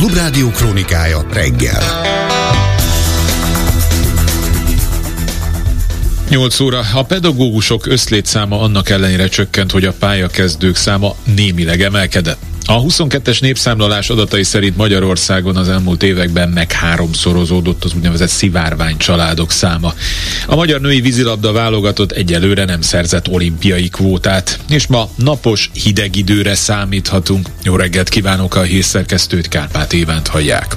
Klubrádió krónikája reggel. 8 óra. A pedagógusok összlétszáma annak ellenére csökkent, hogy a pályakezdők száma némileg emelkedett. A 22-es népszámlalás adatai szerint Magyarországon az elmúlt években meg háromszorozódott az úgynevezett szivárvány családok száma. A magyar női vízilabda válogatott egyelőre nem szerzett olimpiai kvótát, és ma napos, hideg időre számíthatunk. Jó reggelt kívánok a hírszerkesztőt, Kárpát Évánt hallják.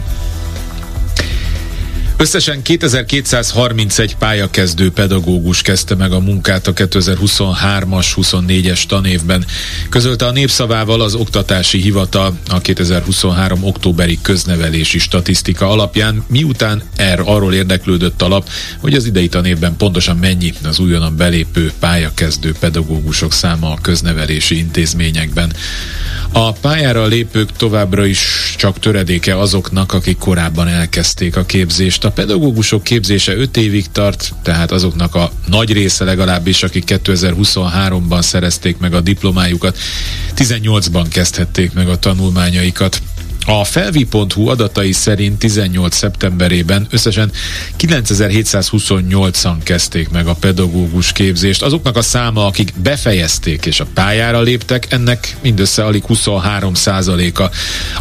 Összesen 2231 pályakezdő pedagógus kezdte meg a munkát a 2023-as 24-es tanévben. Közölte a népszavával az Oktatási Hivatal a 2023. októberi köznevelési statisztika alapján, miután er arról érdeklődött a hogy az idei tanévben pontosan mennyi az újonnan belépő pályakezdő pedagógusok száma a köznevelési intézményekben. A pályára lépők továbbra is csak töredéke azoknak, akik korábban elkezdték a képzést. A pedagógusok képzése 5 évig tart, tehát azoknak a nagy része legalábbis, akik 2023-ban szerezték meg a diplomájukat, 18-ban kezdhették meg a tanulmányaikat. A felvi.hu adatai szerint 18 szeptemberében összesen 9728-an kezdték meg a pedagógus képzést. Azoknak a száma, akik befejezték és a pályára léptek, ennek mindössze alig 23 százaléka.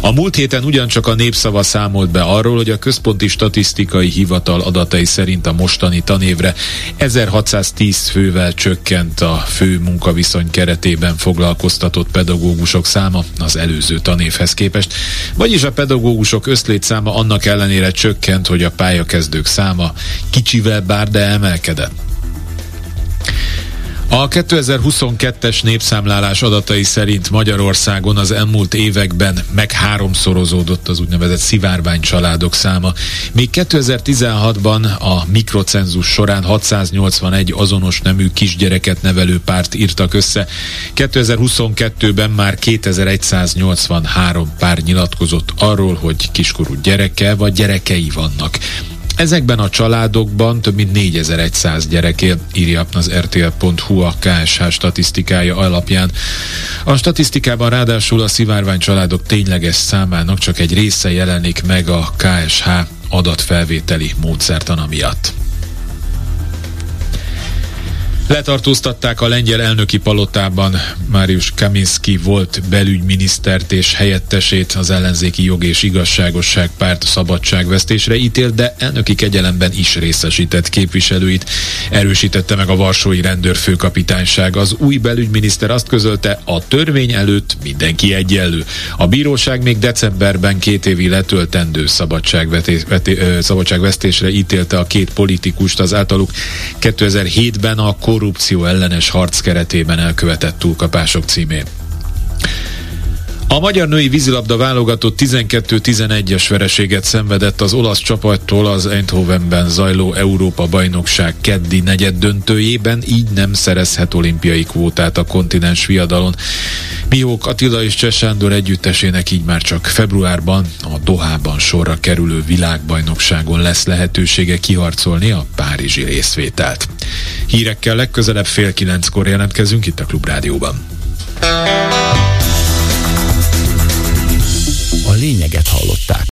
A múlt héten ugyancsak a népszava számolt be arról, hogy a Központi Statisztikai Hivatal adatai szerint a mostani tanévre 1610 fővel csökkent a fő munkaviszony keretében foglalkoztatott pedagógusok száma az előző tanévhez képest. Vagyis a pedagógusok összlétszáma annak ellenére csökkent, hogy a pályakezdők száma kicsivel bár de emelkedett. A 2022-es népszámlálás adatai szerint Magyarországon az elmúlt években meg háromszorozódott az úgynevezett szivárvány családok száma. Még 2016-ban a mikrocenzus során 681 azonos nemű kisgyereket nevelő párt írtak össze. 2022-ben már 2183 pár nyilatkozott arról, hogy kiskorú gyereke vagy gyerekei vannak. Ezekben a családokban több mint 4100 gyerek él, írja az RTL.hu a KSH statisztikája alapján. A statisztikában ráadásul a szivárvány családok tényleges számának csak egy része jelenik meg a KSH adatfelvételi módszertana miatt. Letartóztatták a lengyel elnöki palotában Máriusz Kaminski volt belügyminisztert és helyettesét az ellenzéki jog és igazságosság párt szabadságvesztésre ítélt, de elnöki kegyelemben is részesített képviselőit. Erősítette meg a Varsói rendőrfőkapitányság. Az új belügyminiszter azt közölte, a törvény előtt mindenki egyenlő. A bíróság még decemberben két évi letöltendő szabadságvesztésre ítélte a két politikust az általuk 2007-ben a korrupció ellenes harc keretében elkövetett túlkapások címén. A magyar női vízilabda válogatott 12-11-es vereséget szenvedett az olasz csapattól az Eindhovenben zajló Európa bajnokság keddi negyed döntőjében, így nem szerezhet olimpiai kvótát a kontinens viadalon. Miók Attila és Csesándor együttesének így már csak februárban a Dohában sorra kerülő világbajnokságon lesz lehetősége kiharcolni a párizsi részvételt. Hírekkel legközelebb fél kilenckor jelentkezünk itt a Klubrádióban. A lényeget hallották.